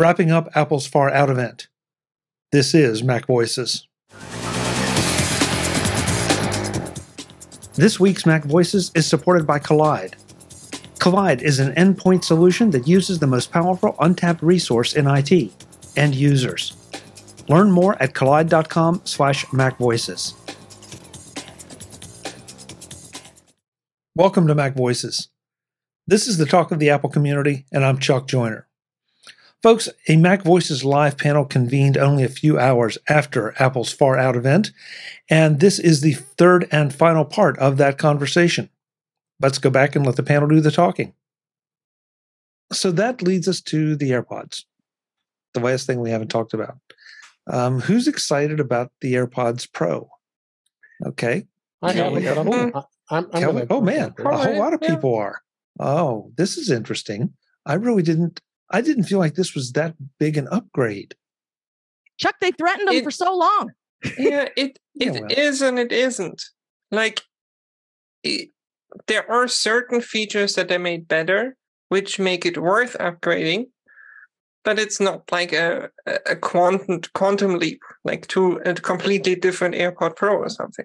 wrapping up Apple's Far Out event. This is Mac Voices. This week's Mac Voices is supported by Kolide. Kolide is an endpoint solution that uses the most powerful untapped resource in IT, end users. Learn more at kolide.com slash macvoices. Welcome to Mac Voices. This is the talk of the Apple community, and I'm Chuck Joiner. Folks, a Mac Voices live panel convened only a few hours after Apple's Far Out event, and this is the third and final part of that conversation. Let's go back and let the panel do the talking. So that leads us to the AirPods, the last thing we haven't talked about. Um, who's excited about the AirPods Pro? Okay. I am. Kelly, I'm, oh, I'm, I'm Kelly, oh man, a whole lot of Yeah. people are. Oh, this is interesting. I really didn't. I didn't feel like this was that big an upgrade. Chuck, they threatened them It- for so long. yeah, it Yeah, it well. is and it isn't. Like, i there are certain features that they made better, which make it worth upgrading. But it's not like a a a quantum quantum leap, like to a completely different AirPod Pro or something.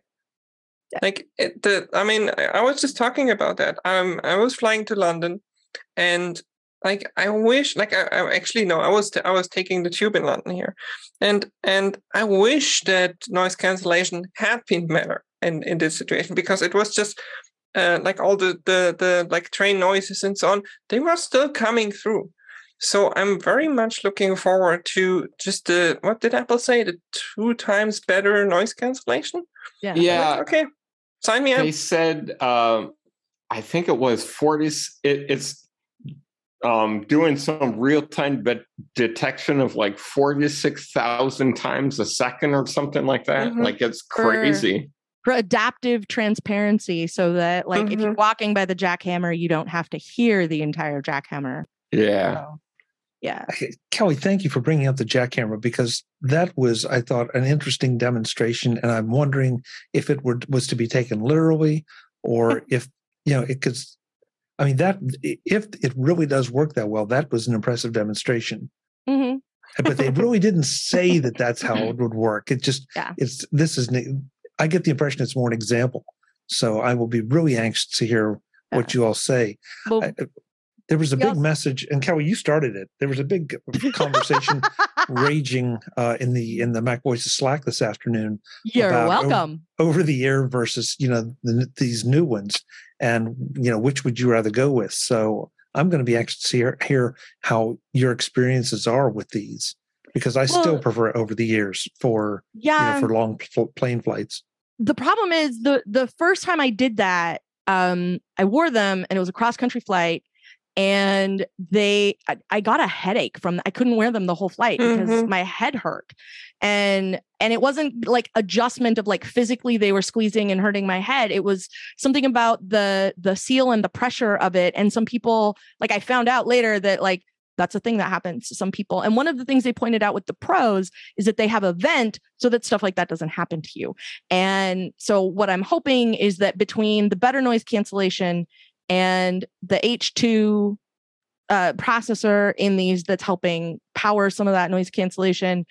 Yeah. Like it, the, I mean, I I was just talking about that. Um, I was flying to London, and like I wish, like I, I actually no, I was I was taking the tube in London here, and and I wish that noise cancellation had been better in in this situation because it was just uh, like all the the the like train noises and so on they were still coming through. So I'm very much looking forward to just the what did Apple say the two times better noise cancellation. Yeah. I'm like, Yeah, okay, sign me up. they said um, I think it was forty. It, it's um, doing some real time but detection of like forty six thousand times a second or something like that. Mhm. Like it's crazy. For adaptive transparency, so that like if you're Mhm. walking by the jackhammer, you don't have to hear the entire jackhammer. Yeah, So, yeah. Okay, Kelly, thank you for bringing up the jackhammer because that was, I thought, an interesting demonstration, and I'm wondering if it were was to be taken literally, or if you know it could. I mean, that if it really does work that well, that was an impressive demonstration. hmm But they really didn't say that that's how it would work. It just, Yeah. it's this is. I get the impression it's more an example. So I will be really anxious to hear what you all say. Well, I- there was a big also- message, and Kelly, you started it. There was a big conversation raging uh, in the in the Mac Voices Slack this afternoon you're about- welcome. over the air versus you know the, these new ones, and you know which would you rather go with. So I'm going to be anxious to hear, hear how your experiences are with these because I still prefer it over the years for Yeah. you know for long pl- plane flights. the problem is the the first time I did that, um, I wore them and it was a cross country flight, and they I, I got a headache from I couldn't wear them the whole flight because Mhm. my head hurt, and and it wasn't like adjustment of like physically they were squeezing and hurting my head. It was something about the the seal and the pressure of it, and some people like I found out later that like. That's a thing that happens to some people. And one of the things they pointed out with the pros is that they have a vent so that stuff like that doesn't happen to you. And so, what I'm hoping is that between the better noise cancellation and the H2 uh, processor in these that's helping power some of that noise cancellation,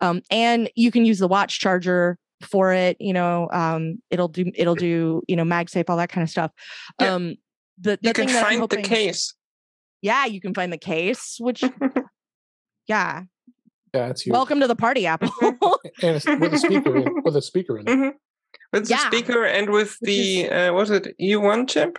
um, and you can use the watch charger for it. You know, um, it'll do it'll do you know MagSafe, all that kind of stuff. Yeah. Um, the, the you can thing that I'm find the case. Yeah, you can find the case. Which, yeah, Yeah, it's huge. welcome to the party, Apple. and it's with a speaker in, with a speaker in it. Mhm. With the Yeah. speaker and with Which the uh, was it U1 chip?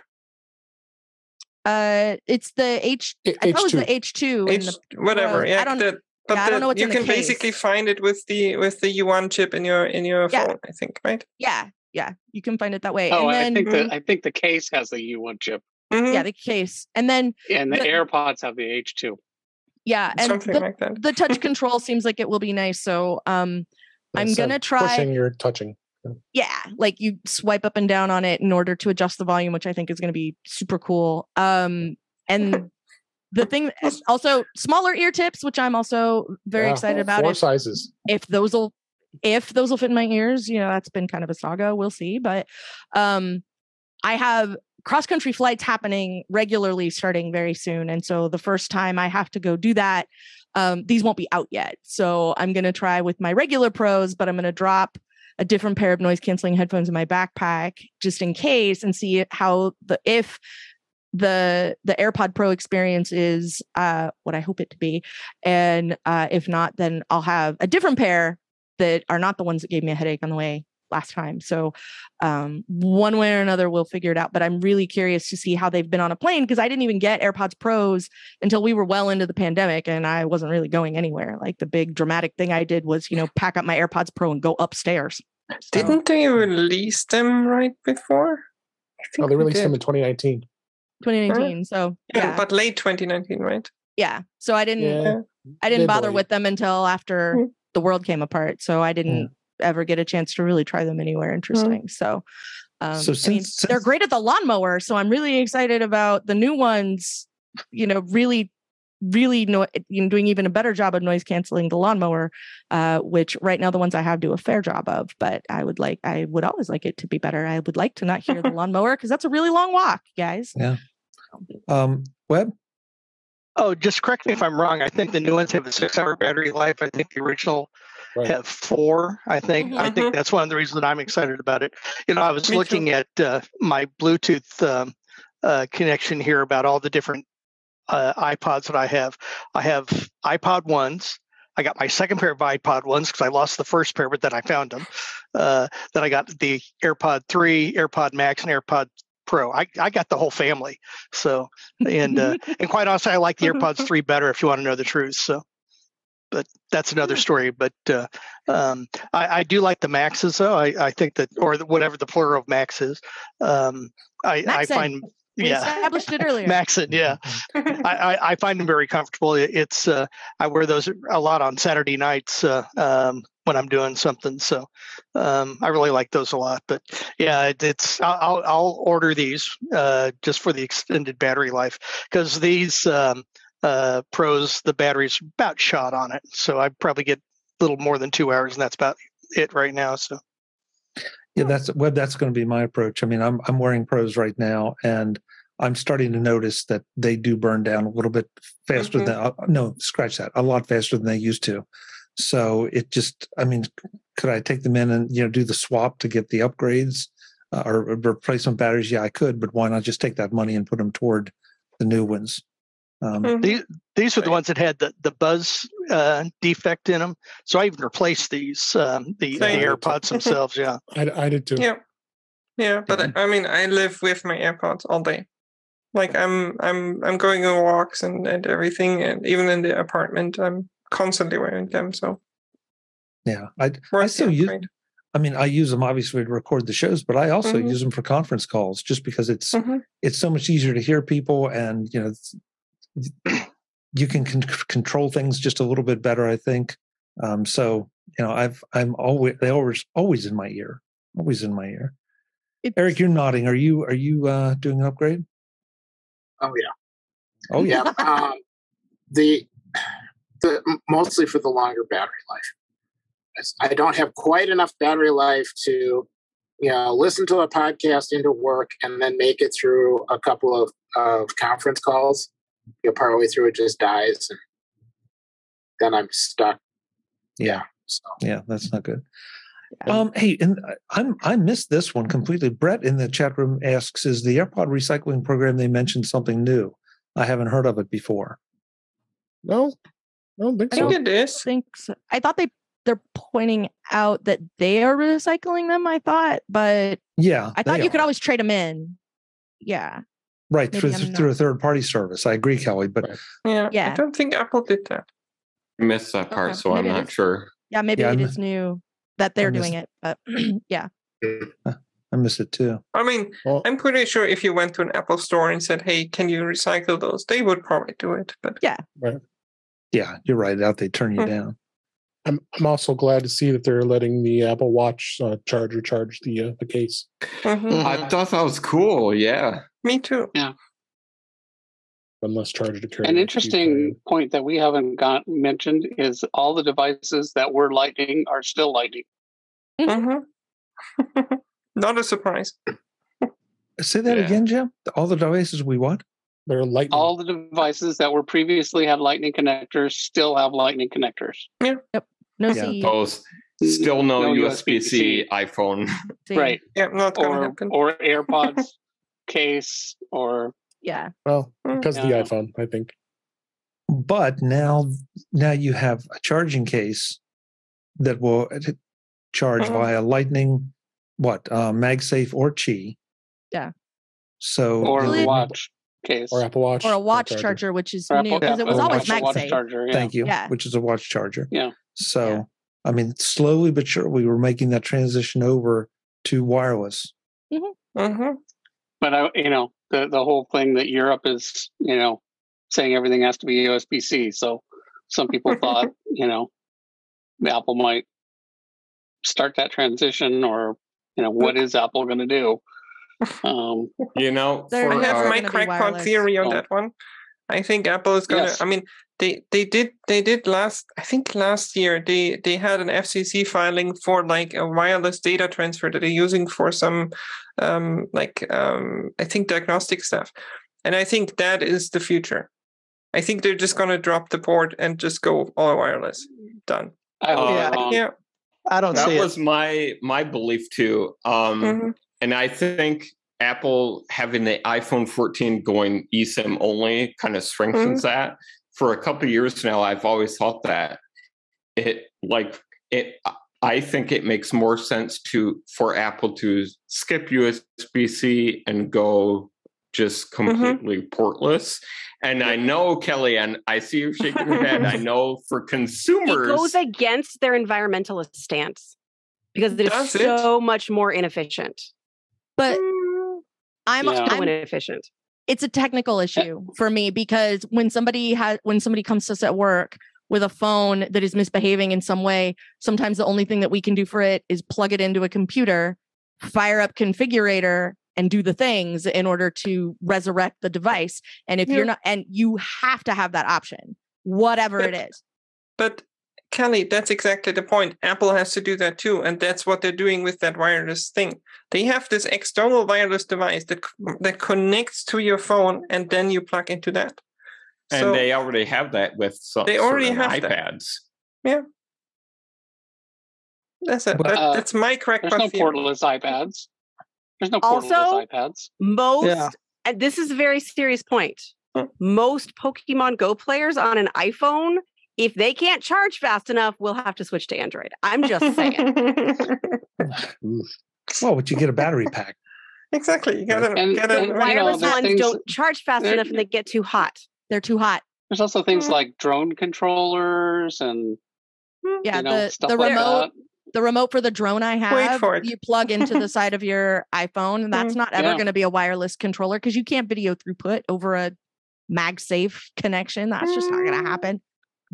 Uh, it's the H. H- I thought it was the H2 H, the whatever. Pro. Yeah, I don't- the- but yeah, I don't know what's you in the can basically find it with the with the U1 chip in your in your Yeah. phone. I think, right? Yeah, yeah, you can find it that way. Oh, and I then think the I think the case has the U1 chip, Mhm. yeah, the case, and then and the The- AirPods have the H2. yeah, and something the, like that. the touch control seems like it will be nice. So um, I'm gonna try- pushing. You're touching. Yeah, like you swipe up and down on it in order to adjust the volume, which I think is going to be super cool. Um, and the thing also smaller ear tips, which I'm also very Yeah, excited about. Four If, sizes. if those will if those will fit in my ears, you know, that's been kind of a saga. We'll see. But um I have cross country flights happening regularly starting very soon. And so the first time I have to go do that, um, these won't be out yet. So I'm going to try with my regular pros, but I'm going to drop a different pair of noise canceling headphones in my backpack just in case and see how the if the the AirPod Pro experience is uh, what I hope it to be, and uh, if not, then I'll have a different pair that are not the ones that gave me a headache on the way last time. So um, one way or another, we'll figure it out. But I'm really curious to see how they've been on a plane because I didn't even get AirPods Pros until we were well into the pandemic, and I wasn't really going anywhere. Like the big dramatic thing I did was, you know, pack up my AirPods Pro and go upstairs. So- Didn't they release them right before? Oh, they we released them in 2019. 2019. So Yeah, yeah, but late 2019, right? yeah. So I didn't. Yeah. I didn't They bother believe. with them until after Mm. the world came apart. So I didn't ever get a chance to really try them anywhere interesting. So, um, So I mean, since- they're great at the lawnmower. So I'm really excited about the new ones. You know, really, really no, you know, doing even a better job of noise canceling the lawnmower, uh, which right now the ones I have do a fair job of. But I would like, I would always like it to be better. I would like to not hear the lawnmower because that's a really long walk, guys. Yeah. Um, Web? Oh, just correct me if I'm wrong. I think the new ones have a six-hour battery life. I think the original Right. have four. I think. I Mhm. think that's one of the reasons that I'm excited about it. You know, I was Me too. looking at uh, my Bluetooth um, uh, connection here about all the different uh, iPods that I have. I have iPod ones. I got my second pair of iPod ones because I lost the first pair, but then I found them. Uh, then I got the AirPod 3, AirPod Max, and AirPod Pro. I, I got the whole family. So, and uh, and quite honestly, I like the AirPods 3 better if you want to know the truth. So, but that's another story. But uh, um, I, I do like the Maxes, though. I, I think that, or the, whatever the plural of Max is. Um, I, I find, We yeah, established it earlier. Maxen, yeah. I, I, I find them very comfortable. It's uh, I wear those a lot on Saturday nights uh, um, when I'm doing something. So um, I really like those a lot. But yeah, it, it's I'll, I'll I'll order these uh, just for the extended battery life because these um, uh, pros the battery's about shot on it. So I probably get a little more than two hours, and that's about it right now. So Yeah, that's Web. That's going to be my approach. I mean, I'm I'm wearing pros right now, and I'm starting to notice that they do burn down a little bit faster Mhm. than uh, no, scratch that, a lot faster than they used to. So it just, I mean, could I take them in and you know do the swap to get the upgrades uh, or replacement batteries? Yeah, I could, but why not just take that money and put them toward the new ones? Um, Mhm. these these are the ones that had the the buzz uh, defect in them. So I even replaced these um, the, the AirPods themselves. Yeah. I, I did too. Yeah. Yeah, but Yeah. I, I mean, I live with my AirPods all day. Like I'm, I'm, I'm going on walks and, and everything, and even in the apartment, I'm constantly wearing them. So yeah, I worth still the use- upgrade. I mean, I use them obviously to record the shows, but I also Mhm. use them for conference calls just because it's Mhm. it's so much easier to hear people and you know it's- you can con- control things just a little bit better i think um, so you know i've i'm always they always always in my ear always in my ear It's- eric you're nodding are you are you uh doing an upgrade Oh yeah, oh yeah, yeah. um, the the mostly for the longer battery life. I don't have quite enough battery life to, you know, listen to a podcast into work and then make it through a couple of, of conference calls. You know, partway through it just dies, and then I'm stuck. yeah So yeah that's not good Yeah. um hey and I- i'm i missed this one completely brett in the chat room asks is the airpod recycling program they mentioned something new i haven't heard of it before No, I don't think I so. think it is. think so. I thought they they're pointing out that they are recycling them. I thought, but yeah I thought they you could always trade them in. Yeah, right maybe through, I'm through a third party service i agree kelly but Right. Yeah, Yeah. I don't think Apple did that. I missed that part, Okay, so I'm not is. sure. yeah. Maybe Yeah, it I is new that they're doing it, but yeah. i miss it too I mean, Well, I'm pretty sure if you went to an Apple store and said, "Hey, can you recycle those?" they would probably do it. But yeah Yeah, you're right out they turn you Hmm. down I'm I'm also glad to see that they're letting the Apple Watch uh, charger charge the uh, the case. Mhm. Mhm. I thought that was cool. Yeah. Me too. One less charger to carry. An interesting point that we haven't got mentioned is all the devices that were lightning are still lightning. hmm Not a surprise. Say that Yeah. again, Jim. All the devices we want? They're lightning. All the devices that were previously had Lightning connectors still have Lightning connectors. Yep. No Yeah. C. Those still no, No USB-C USB-C. iPhone. C. Right. Yeah, not Or happen. or AirPods case or Yeah. well, because of the iPhone, I think. But now, now you have a charging case that will charge Mhm. via Lightning, what uh, MagSafe or Qi. Yeah. So or Really? a watch case. Or Apple Watch. Or a watch charger. charger, which is Or new Apple- because it was always Watch MagSafe. charger. Yeah. Thank you. Yeah. Which is a watch charger. Yeah. So, Yeah. I mean, slowly but sure, we were making that transition over to wireless. hmm But I, you know, the the whole thing that Europe is, you know, saying everything has to be USB C. So some people thought, you know, Apple might start that transition, or you know, what is Apple going to do? Um, You know, They're I have uh, my crackpot theory on Oh. that one. I think Apple is gonna. Yes. I mean, they they did they did last. I think last year they they had an FCC filing for like a wireless data transfer that they're using for some, um, like um, I think diagnostic stuff, and I think that is the future. I think they're just gonna drop the port and just go all wireless. Done. I hope Uh, you're. Yeah. I don't that see was my my belief too. Um, mhm. and I think Apple having the iPhone 14 going eSIM only kind of strengthens mm-hmm. that. For a couple of years now, I've always thought that it like it. I think it makes more sense to for Apple to skip USB-C and go just mm-hmm. completely portless. And I know Kelly, and I see you shaking your head. I know for consumers, It goes against their environmentalist stance because it is Does it? so much more inefficient. But I'm, Yeah. So I'm inefficient. it's a technical eh issue for me because when somebody has when somebody comes to us at work with a phone that is misbehaving in some way sometimes the only thing that we can do for it is plug it into a computer fire up configurator and do the things in order to resurrect the device and if Yeah. you're not and you have to have that option whatever it But- is But Kelly, that's exactly the point. Apple has to do that too, and that's what they're doing with that wireless thing. They have this external wireless device that that connects to your phone, and then you plug into that. and so they already have that with some They already certain have that. iPads. that's it. But- That- Uh, that's my correct. There's crackpot no theory. portless iPads. There's no Also- iPads. Most, Yeah. and this is a very serious point. Hmm. Most Pokemon Go players on an iPhone, if they can't charge fast enough, we'll have to switch to Android. I'm just saying. Well, would you get a battery pack? exactly. You gotta And- get and a know, Wireless there's ones things- don't charge fast enough and they get too hot. they're too hot There's also things Mm. like drone controllers and yeah you know the stuff the like remote that. the remote for the drone I have, for it. you plug into the side of your iPhone, and that's Mm, not ever yeah. going to be a wireless controller because you can't video throughput over a MagSafe connection. That's just not going Mm. to happen.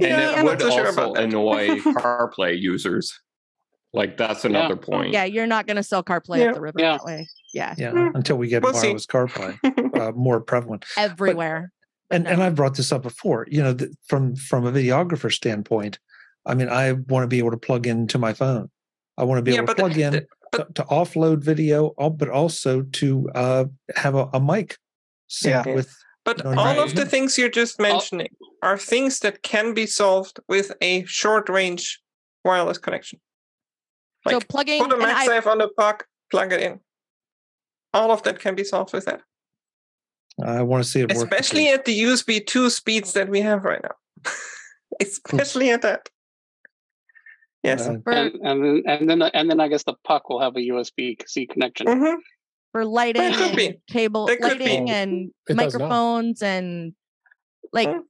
And Yeah, it I'm would so also about that. annoy CarPlay users. Like that's another point. Yeah, you're not going to sell CarPlay Yeah. up the river Yeah. that way. Yeah, Yeah, Mm. until we get We'll see. wireless CarPlay uh, more prevalent. everywhere. But and no. and I've brought this up before. You know, th- from from a videographer standpoint, I mean, I want to be able to plug into my phone. I want to be Yeah, able to but plug in the- to, to offload video, but also to uh, have a, a mic synced Yeah. with. But No, all right. of the things you're just mentioning are things that can be solved with a short range wireless connection. so Like plugging put a an i- on the puck, plug it in. All of that can be solved with that. I want to see it work. Especially at the USB 2 speeds that we have right now. Especially at that. Yes. Uh, and and then and then and then I guess the puck will have a USB C connection. Mhm. for lighting and cable That be. lighting and It microphones and like Mm.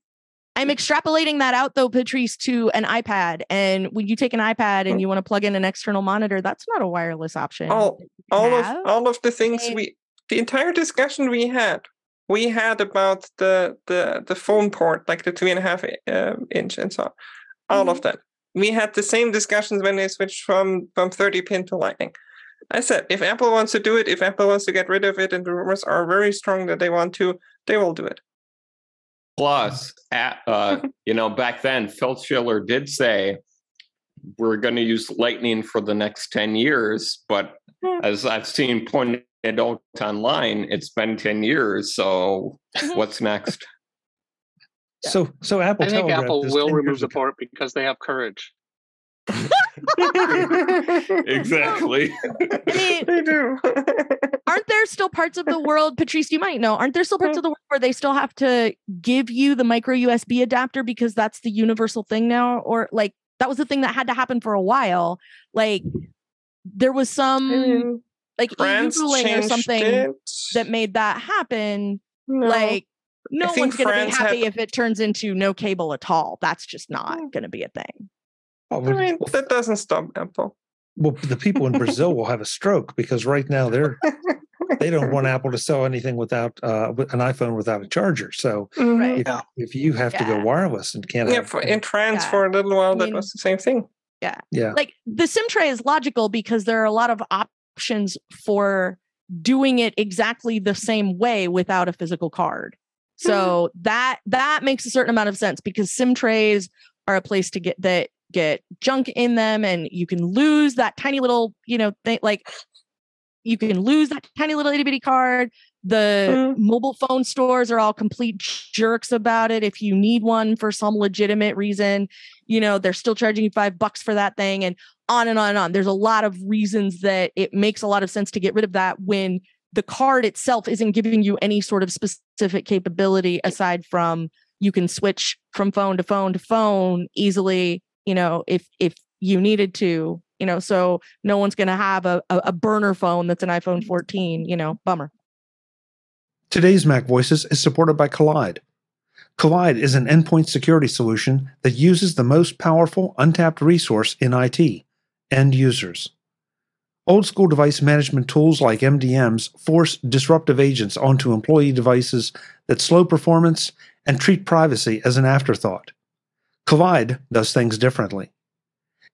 I'm extrapolating that out though, Patrice, to an iPad. And when you take an iPad and Mm. you want to plug in an external monitor, that's not a wireless option. All, all have. of all of the things we the entire discussion we had we had about the the the phone port like the three and a half uh, inch and so on all of that we had the same discussions when they switched from from 30 pin to lightning i said if apple wants to do it if apple wants to get rid of it and the rumors are very strong that they want to they will do it Plus, at, uh, you know, back then, Phil Schiller did say we're going to use Lightning for the next 10 years. But as I've seen pointed out online. It's been 10 years. So Mhm. what's next? So so Apple I think Apple will remove years the port because they have courage. Exactly. I mean, they do. aren't there still parts of the world, Patrice, you might know, aren't there still parts of the world where they still have to give you the micro USB adapter because that's the universal thing now? Or like that was the thing that had to happen for a while. Like there was some I mean, like EU France ruling or something it. that made that happen. No. Like no one's gonna be happy had- if it turns into no cable at all. That's just Hmm. not gonna be a thing. Oh, I mean, that doesn't stop Apple. well, the people in Brazil will have a stroke because right now they're they don't want Apple to sell anything without uh, an iPhone without a charger. So. Right. if, if you have to go wireless and can't Yeah, have for, in France Yeah. for a little while, I that mean- was the same thing. yeah yeah. like the sim tray is logical because there are a lot of options for doing it exactly the same way without a physical card so that that makes a certain amount of sense because sim trays are a place to get that get junk in them and you can lose that tiny little you know thing like you can lose that tiny little itty bitty card. The Mm. mobile phone stores are all complete jerks about it. If you need one for some legitimate reason you know they're still charging you five bucks for that thing and on and on and on. There's a lot of reasons that it makes a lot of sense to get rid of that when the card itself isn't giving you any sort of specific capability aside from you can switch from phone to phone to phone easily you know if if you needed to you know so no one's going to have a, a, a burner phone that's an iphone mm-hmm. 14 you know bummer Today's Mac Voices is supported by Kolide. Kolide is an endpoint security solution that uses the most powerful untapped resource in IT end users. Old school device management tools like MDMs force disruptive agents onto employee devices that slow performance and treat privacy as an afterthought. Kolide does things differently.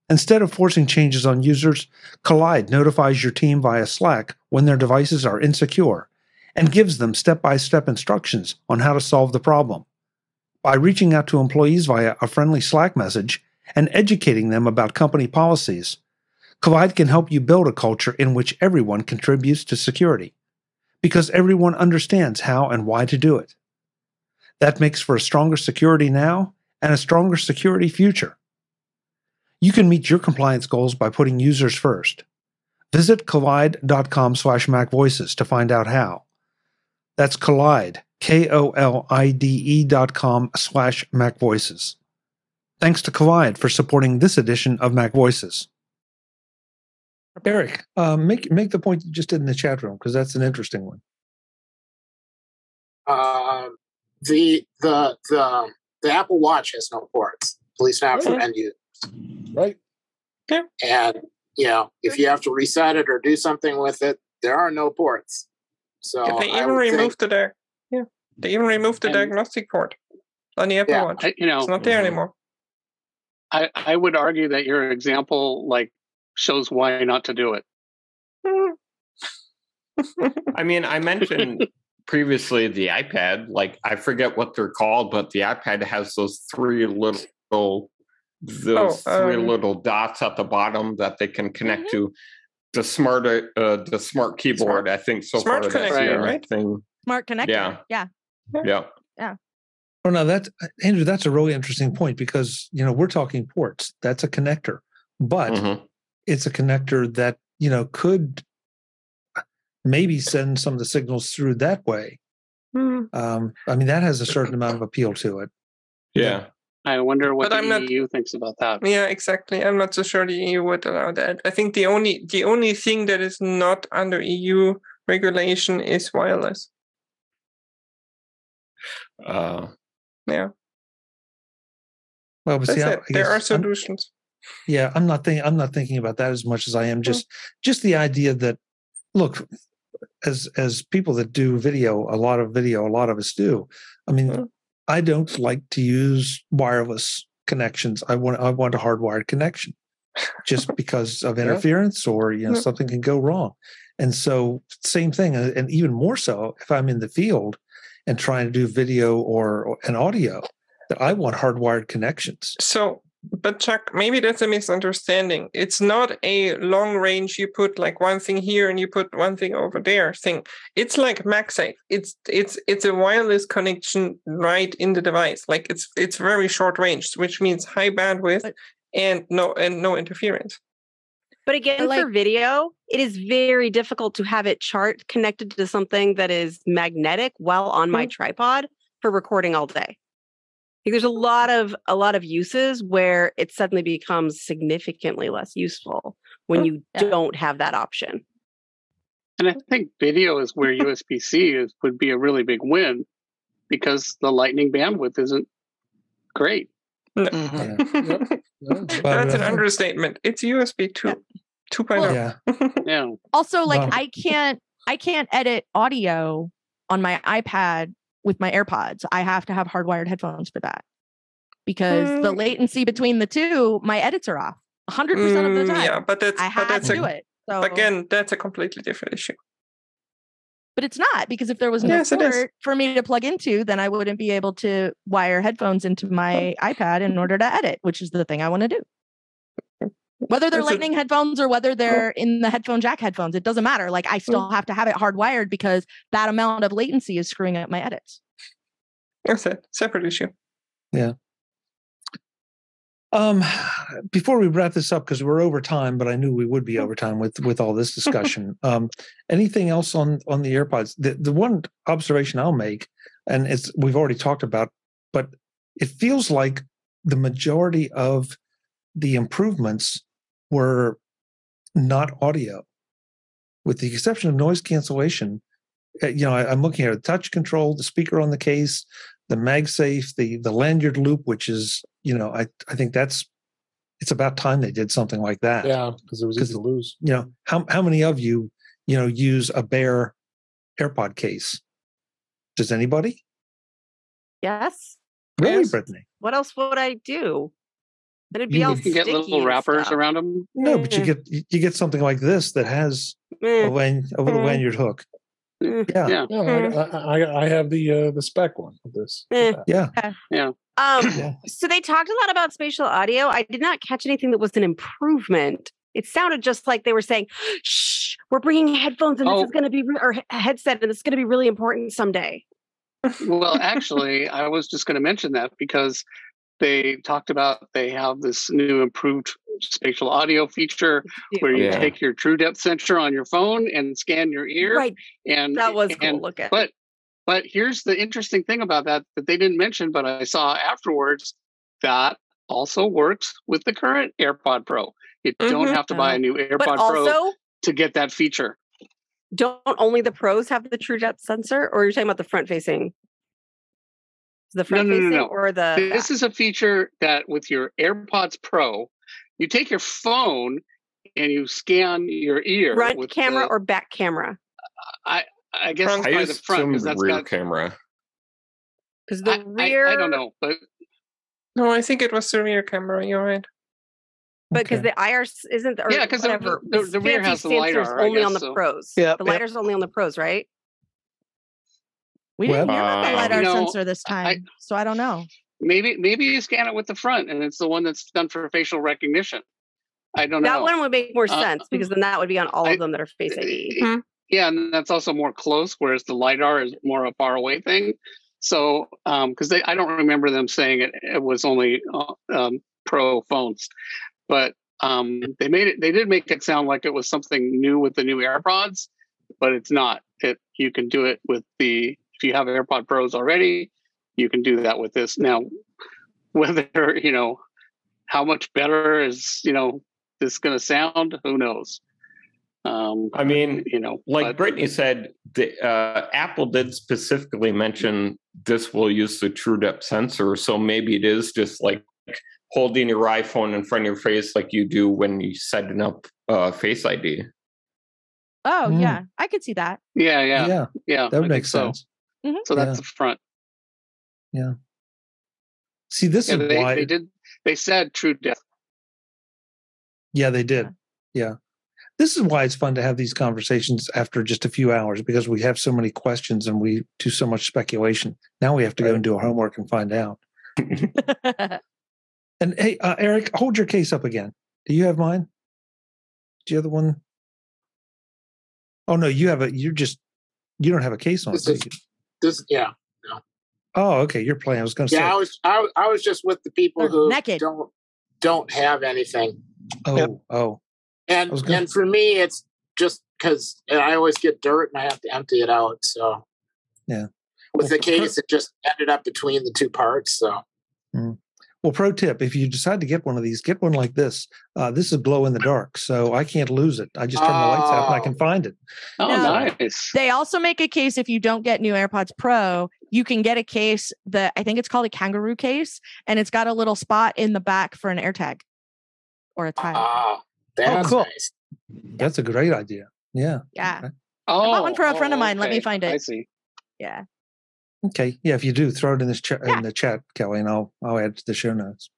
Instead of forcing changes on users, Kolide notifies your team via Slack when their devices are insecure and gives them step by step instructions on how to solve the problem. By reaching out to employees via a friendly Slack message and educating them about company policies, Kolide can help you build a culture in which everyone contributes to security, because everyone understands how and why to do it. That makes for a stronger security now and a stronger security future. You can meet your compliance goals by putting users first. Visit kolide.com slash macvoices to find out how. That's Kolide, K-O-L-I-D-E dot com slash macvoices. Thanks to Kolide for supporting this edition of Mac Voices. Eric, uh, make make the point you just did in the chat room because that's an interesting one. Um, the the the the Apple Watch has no ports, at least not for Mhm. end users. Right? Okay. And you know, if you have to reset it or do something with it, there are no ports. So Yeah, they even would think- removed the di- yeah, they even removed the And- diagnostic port on the Apple Yeah, Watch. I, you know, it's not there Mhm. anymore. I, I would argue that your example like shows why not to do it. I mean, I mentioned previously the iPad. Like, I forget what they're called, but the iPad has those three little, those Oh, three um, little dots at the bottom that they can connect to the smart, uh, the smart keyboard. I think so Smart far that's connector, the only right? thing. smart connector Yeah. yeah Yeah. Yeah. Oh no, that's Andrew. That's a really interesting point because you know we're talking ports. That's a connector, but Mhm. it's a connector that you know could maybe send some of the signals through that way. Hmm. Um, I mean, that has a certain amount of appeal to it. Yeah. I wonder what But the I'm not- EU thinks about that. Yeah, exactly. I'm not so sure the EU would allow that. I think the only the only thing that is not under EU regulation is wireless. Uh, Yeah, Well, but that's see, I. I There are guess I'm- solutions. yeah, I'm not thinking. I'm not thinking about that as much as I am just just the idea that look, as as people that do video, a lot of video, a lot of us do. I mean, Mm. I don't like to use wireless connections. I want I want a hardwired connection, just because of Yeah. interference or you know Yeah. something can go wrong. And so, same thing, and and even more so if I'm in the field and trying to do video or, or an audio, that I want hardwired connections. So but Chuck, maybe that's a misunderstanding. It's not a long range. You put like one thing here and you put one thing over there thing. It's like MagSafe. It's it's it's a wireless connection right in the device. Like it's it's very short range, which means high bandwidth and no and no interference. But again, like- for video, it is very difficult to have it chart connected to something that is magnetic while on my mm. tripod for recording all day. Like, there's a lot of a lot of uses where it suddenly becomes significantly less useful when you Yeah. don't have that option. And I think video is where USB C is would be a really big win because the lightning bandwidth isn't great. Mhm. But, That's an uh, understatement. It's USB two, two Well, Yeah. Yeah. also like Wow. i can't i can't edit audio on my ipad with my airpods. I have to have hardwired headphones for that because the Mm. latency between the two my edits are off 100% of the Mm, time. Yeah, but that's i but have that's to a, do it so again that's a completely different issue. but it's not because if there was no Yes, port for me to plug into then i wouldn't be able to wire headphones into my ipad in order to edit which is the thing i want to do whether they're That's a- lightning headphones or whether they're in the headphone jack headphones it doesn't matter like i still have to have it hardwired because that amount of latency is screwing up my edits That's a separate issue. Yeah. Um, before we wrap this up, because we're over time, but I knew we would be over time with with all this discussion. um, anything else on on the AirPods? The the one observation I'll make, and it's we've already talked about, but it feels like the majority of the improvements were not audio, with the exception of noise cancellation. uh, You know, I, I'm looking at the touch control, the speaker on the case, the MagSafe, the the lanyard loop, which is you know I I think that's it's about time they did something like that. Yeah, because it was easy to lose. You know how how many of you you know use a bare AirPod case? Does anybody Yes. really, Yes. Brittany? What else would I do? Then it'd be You all You can get sticky little wrappers stuff. around them. No, but you Mm. get you get something like this that has a, lan- a little Mm. lanyard hook. Yeah, Yeah. No, I, I, I- I have the uh, the Speck one of this. Yeah, Um, yeah. so they talked a lot about spatial audio. I did not catch anything that was an improvement. It sounded just like they were saying, "Shh, we're bringing headphones, and this Oh. is going to be re- or he- headset, and this is going to be really important someday." Well, actually, I was just going to mention that because they talked about they have this new improved spatial audio feature where you Yeah. take your true depth sensor on your phone and scan your ear. Right, And that was cool and- looking. But but here's the interesting thing about that that they didn't mention, but I saw afterwards that also works with the current AirPod Pro. You don't Mhm. have to buy a new Mm-hmm. but AirPod Pro also, to get that feature. don't only the pros have the true depth sensor, or you're talking about the front facing? The front no, no, facing no. or the this back? is a feature that with your AirPods Pro, you take your phone and you scan your ear front with camera the- or back camera? I I guess Front. by I the front some because that's rear got camera. Because the I- rear, I, don't know, but No, I think it was the rear camera. You're right. But because Okay. the IR isn't, or Yeah, 'cause the- whatever, the- the rear fancy has the sensor's LiDAR, I only on the so. pros. Yep, the yep. LiDAR's only on the pros, right? We didn't Well, hear about the uh, lidar you know, sensor this I- time so i don't know maybe maybe you scan it with the front and it's the one that's done for facial recognition. I don't That know. That one would make more Uh, sense because then that would be on all I- of them that are Face ID. Hmm. Yeah, and that's also more close, whereas the lidar is more a far away thing. So, because they, I don't remember them saying it, it was only uh, um, pro phones, but um, they made it. They did make it sound like it was something new with the new AirPods, but it's not. It you can do it with the if you have AirPod Pros already, you can do that with this. Now, whether you know how much better is you know this going to sound, who knows? Um, I mean, you know, like but- Brittany said, the, uh, Apple did specifically mention this will use the true depth sensor. So maybe it is just like holding your iPhone in front of your face, like you do when you setting up uh, Face ID. oh Mm. yeah i could see that Yeah, yeah, yeah, yeah. that would think make so. Sense. So that's Yeah. the front. Yeah. See, this Yeah, is they, why. they did. They said true depth. Yeah, they did. Yeah. This is why it's fun to have these conversations after just a few hours because we have so many questions and we do so much speculation. Now we have to go and do our homework and find out. And hey, uh, Eric, hold your case up again. Do you have mine? Do you have the one? Oh no, you have a. You're just. You don't have a case on. This do is- you? This, yeah, Oh, okay. You're playing. I was going to say. yeah. I was, I, was- I was just with the people They're who naked. don't don't have anything, oh, Yep. oh. and gonna- and for me, it's just because eh, I always get dirt and I have to empty it out. So Yeah. with Well, the for- case, it just ended up between the two parts. So mm. Well, pro tip: if you decide to get one of these, get one like this. Uh, this is glow in the dark, so I can't lose it. I just turn the lights out and I can Oh. find it. Oh, No. nice. They also make a case if you don't get new AirPods Pro, you can get a case that I think it's called a kangaroo case, and it's got a little spot in the back for an AirTag or a tile. ah, that's cool. nice. That's a great idea. Yeah. yeah, Oh, one for a friend of mine. Let me find it. I see. yeah. Okay. Yeah. If you do, throw it in this chat Yeah. in the chat, Kelly, and I'll I'll add to the show notes.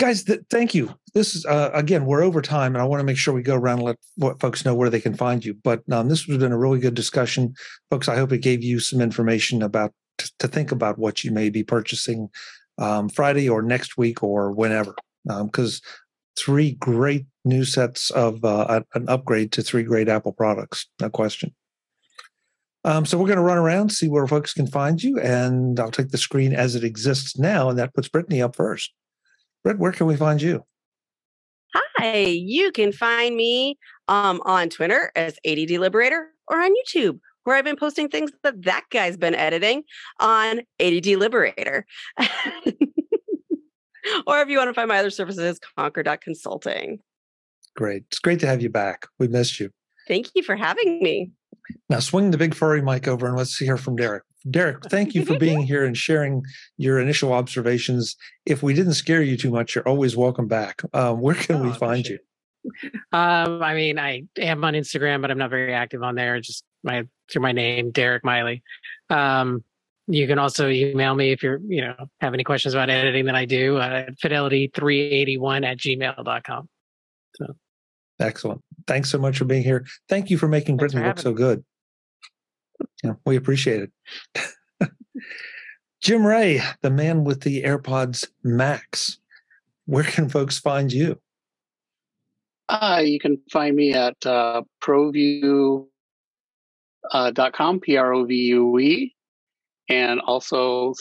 Guys, th- thank you. This is uh, again, we're over time, and I want to make sure we go around and let what folks know where they can find you. But um, this has been a really good discussion, folks. I hope it gave you some information about t- to think about what you may be purchasing um, Friday or next week or whenever, because three great new sets of uh, an upgrade to three great Apple products, no question. Um, so we're going to run around, see where folks can find you, and I'll take the screen as it exists now, and that puts Brittany up first. Britt, where can we find you? Hi, you can find me um, on Twitter as ADD Liberator or on YouTube, where I've been posting things that that guy's been editing on ADD Liberator. or if you want to find my other services, conquer.consulting. Great. It's great to have you back. We missed you. Thank you for having me. Now swing the big furry mic over and let's hear from Derek. Derek, thank you for being here and sharing your initial observations. If we didn't scare you too much, you're always welcome back. Um, where can Oh, we find you? Um, I mean, I am on Instagram, but I'm not very active on there. Just my through my name, Derek Miley. Um, you can also email me if you're, you know, have any questions about editing that I do uh, at fidelity381 at gmail.com. Excellent. Thanks so much for being here. Thank you for making Thanks for look so good. Yeah, we appreciate it. Jim Rea, the man with the AirPods Max. Where can folks find you? Uh, you can find me at uh, provue uh, dot com, P R O V U E, and also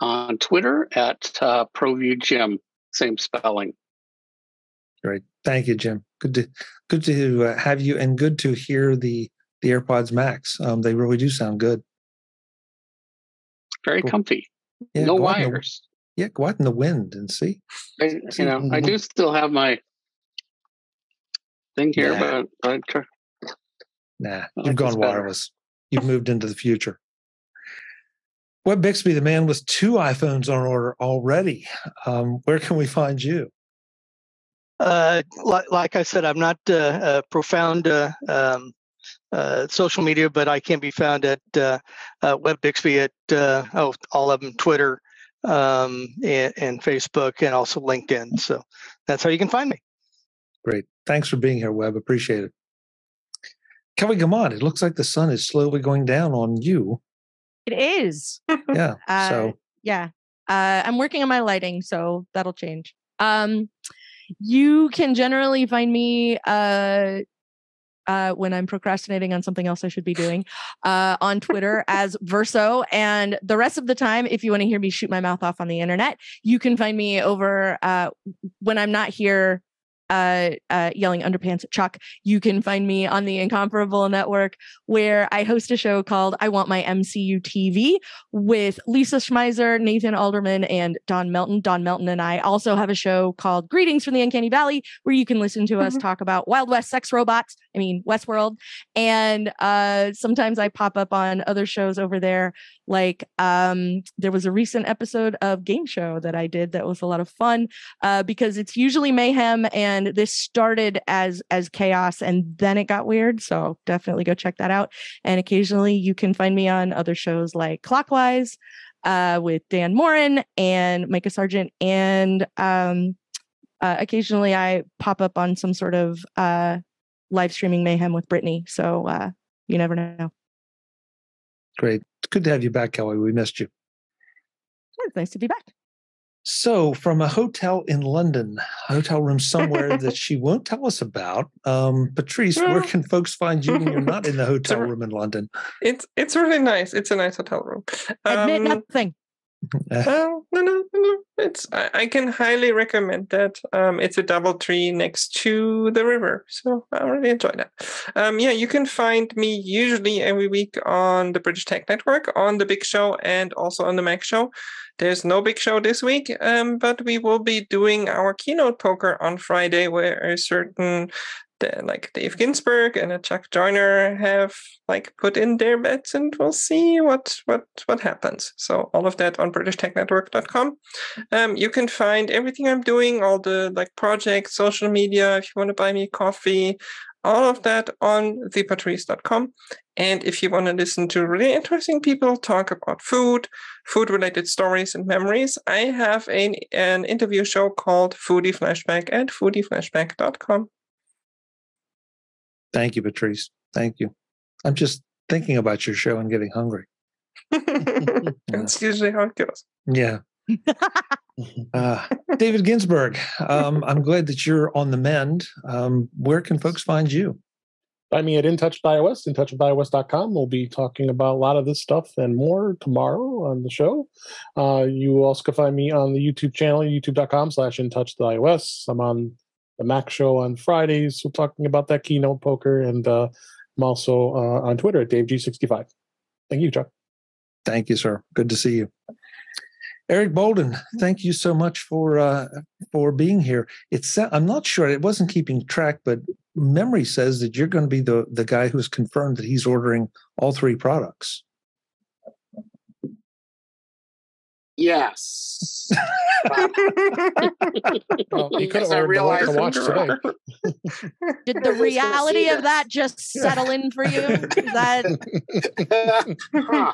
on Twitter at uh, ProVUE Jim, same spelling. Great. Thank you, Jim. Good to good to uh, have you, and good to hear the the AirPods Max. Um, they really do sound good. Very Cool. comfy. Yeah, no in the- wires. yeah, go out in the wind and see. I, See, you know, I do still have my thing here, Yeah. but I. Nah, you've like gone this better. wireless. You've moved into the future. Web Bixby, the man with two iPhones on order already. Um, where can we find you? Uh, like, like I said, I'm not uh, a profound uh, um, uh, social media, but I can be found at uh, uh, Web Bixby at uh, oh, all of them, Twitter um, and, and Facebook, and also LinkedIn. So that's how you can find me. Great. Thanks for being here, Web. Appreciate it. Kelly Guimont, it looks like the sun is slowly going down on you. It is. Yeah. Uh, so yeah uh, i'm working on my lighting so that'll change um you can generally find me uh uh, when I'm procrastinating on something else I should be doing, uh, on Twitter as Verso. And the rest of the time, if you want to hear me shoot my mouth off on the internet, you can find me over uh, when I'm not here uh, uh, yelling underpants at Chuck. You can find me on the Incomparable Network, where I host a show called I Want My MCU TV with Lisa Schmeiser, Nathan Alderman, and Don Melton. Don Melton and I also have a show called Greetings from the Uncanny Valley, where you can listen to us talk about Wild West sex robots. I mean, Westworld. And uh, sometimes I pop up on other shows over there. Like um, there was a recent episode of Game Show that I did that was a lot of fun uh, because it's usually mayhem, and this started as as chaos, and then it got weird. So definitely go check that out. And occasionally you can find me on other shows like Clockwise uh, with Dan Moren and Micah Sargent, and um, uh, occasionally I pop up on some sort of uh, live streaming mayhem with Brittany. So uh, you never know. great. It's good to have you back, Kelly. We missed you. It's nice to be back. So, from a hotel in London, a hotel room somewhere that she won't tell us about, um, Patrice, where can folks find you when you're not in the hotel room in London? It's it's really nice. It's a nice hotel room. Admit Um, nothing. Oh, no, no, no. It's I, I can highly recommend that. Um, it's a double tree next to the river, so I really enjoy that. Um, yeah, you can find me usually every week on the British Tech Network, on the Big Show, and also on the Mac Show. There's no Big Show this week, um, but we will be doing our keynote poker on Friday, where a certain the, like Dave Ginsburg and a Chuck Joiner have like put in their bets, and we'll see what what what happens. So all of that on BritishTechNetwork.com. Um, you can find everything I'm doing, all the like projects, social media. If you want to buy me coffee, all of that on thepatrice.com. And if you want to listen to really interesting people talk about food, food related stories and memories, I have an, an interview show called Foodie Flashback at foodieflashback.com. Thank you, Patrice. Thank you. I'm just thinking about your show and getting hungry. That's usually how it goes. Yeah. uh, David Ginsburg, um, I'm glad that you're on the mend. Um, where can folks find you? Find me at In Touch with iOS, intouchwithios.com. We'll be talking about a lot of this stuff and more tomorrow on the show. Uh, you also can find me on the YouTube channel, youtube.com slash In Touch with iOS. I'm on the Mac Show on Fridays. We're talking about that keynote poker, and uh, I'm also uh, on Twitter at DaveG65. Thank you, Chuck. Thank you, sir. Good to see you. Eric Bolden, thank you so much for uh, for being here. It's I'm not sure it wasn't keeping track, but memory says that you're going to be the the guy who's confirmed that he's ordering all three products. Yes. Well, you could Because have I ordered the realized watch today. Did the I was gonna reality of that just settle in for you? Is that Huh.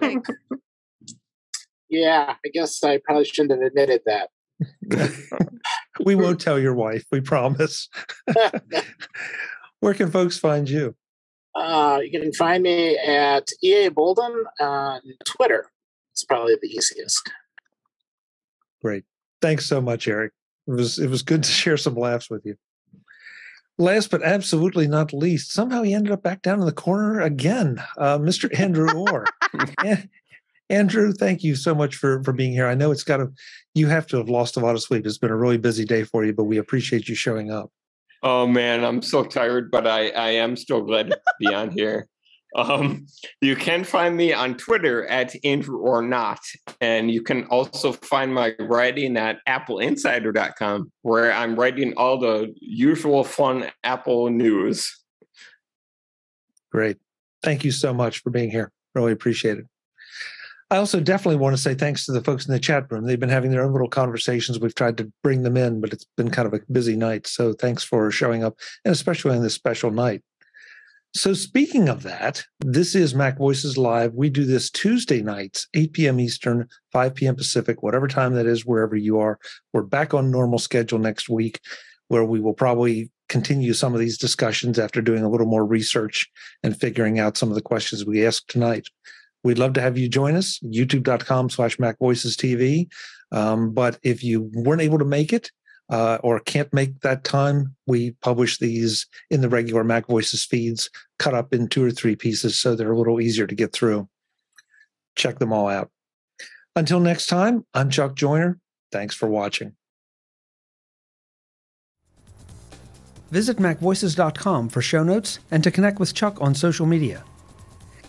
Yeah, I guess I probably shouldn't have admitted that. We won't tell your wife, we promise. Where can folks find you? Uh, you can find me at EA Bolden on Twitter. It's probably the easiest. Great. Thanks so much, Eric. It was it was good to share some laughs with you. Last but absolutely not least, somehow he ended up back down in the corner again. Uh, Mr. Andrew Orr. An- Andrew, thank you so much for for being here. I know it's got to you have to have lost a lot of sleep. It's been a really busy day for you, but we appreciate you showing up. Oh man, I'm so tired, but I, I am still glad to be on here. Um, you can find me on Twitter at Andrew or not, and you can also find my writing at AppleInsider.com, where I'm writing all the usual fun Apple news. Great. Thank you so much for being here. Really appreciate it. I also definitely want to say thanks to the folks in the chat room. They've been having their own little conversations. We've tried to bring them in, but it's been kind of a busy night. So thanks for showing up, and especially on this special night. So, speaking of that, this is Mac Voices Live. We do this Tuesday nights, 8 p.m. Eastern, 5 p.m. Pacific, whatever time that is, wherever you are. We're back on normal schedule next week, where we will probably continue some of these discussions after doing a little more research and figuring out some of the questions we asked tonight. We'd love to have you join us, youtube.com slash Mac Voices TV. Um, but if you weren't able to make it, uh, or can't make that time, we publish these in the regular Mac Voices feeds, cut up in two or three pieces so they're a little easier to get through. Check them all out. Until next time, I'm Chuck Joiner. Thanks for watching. Visit MacVoices.com for show notes and to connect with Chuck on social media.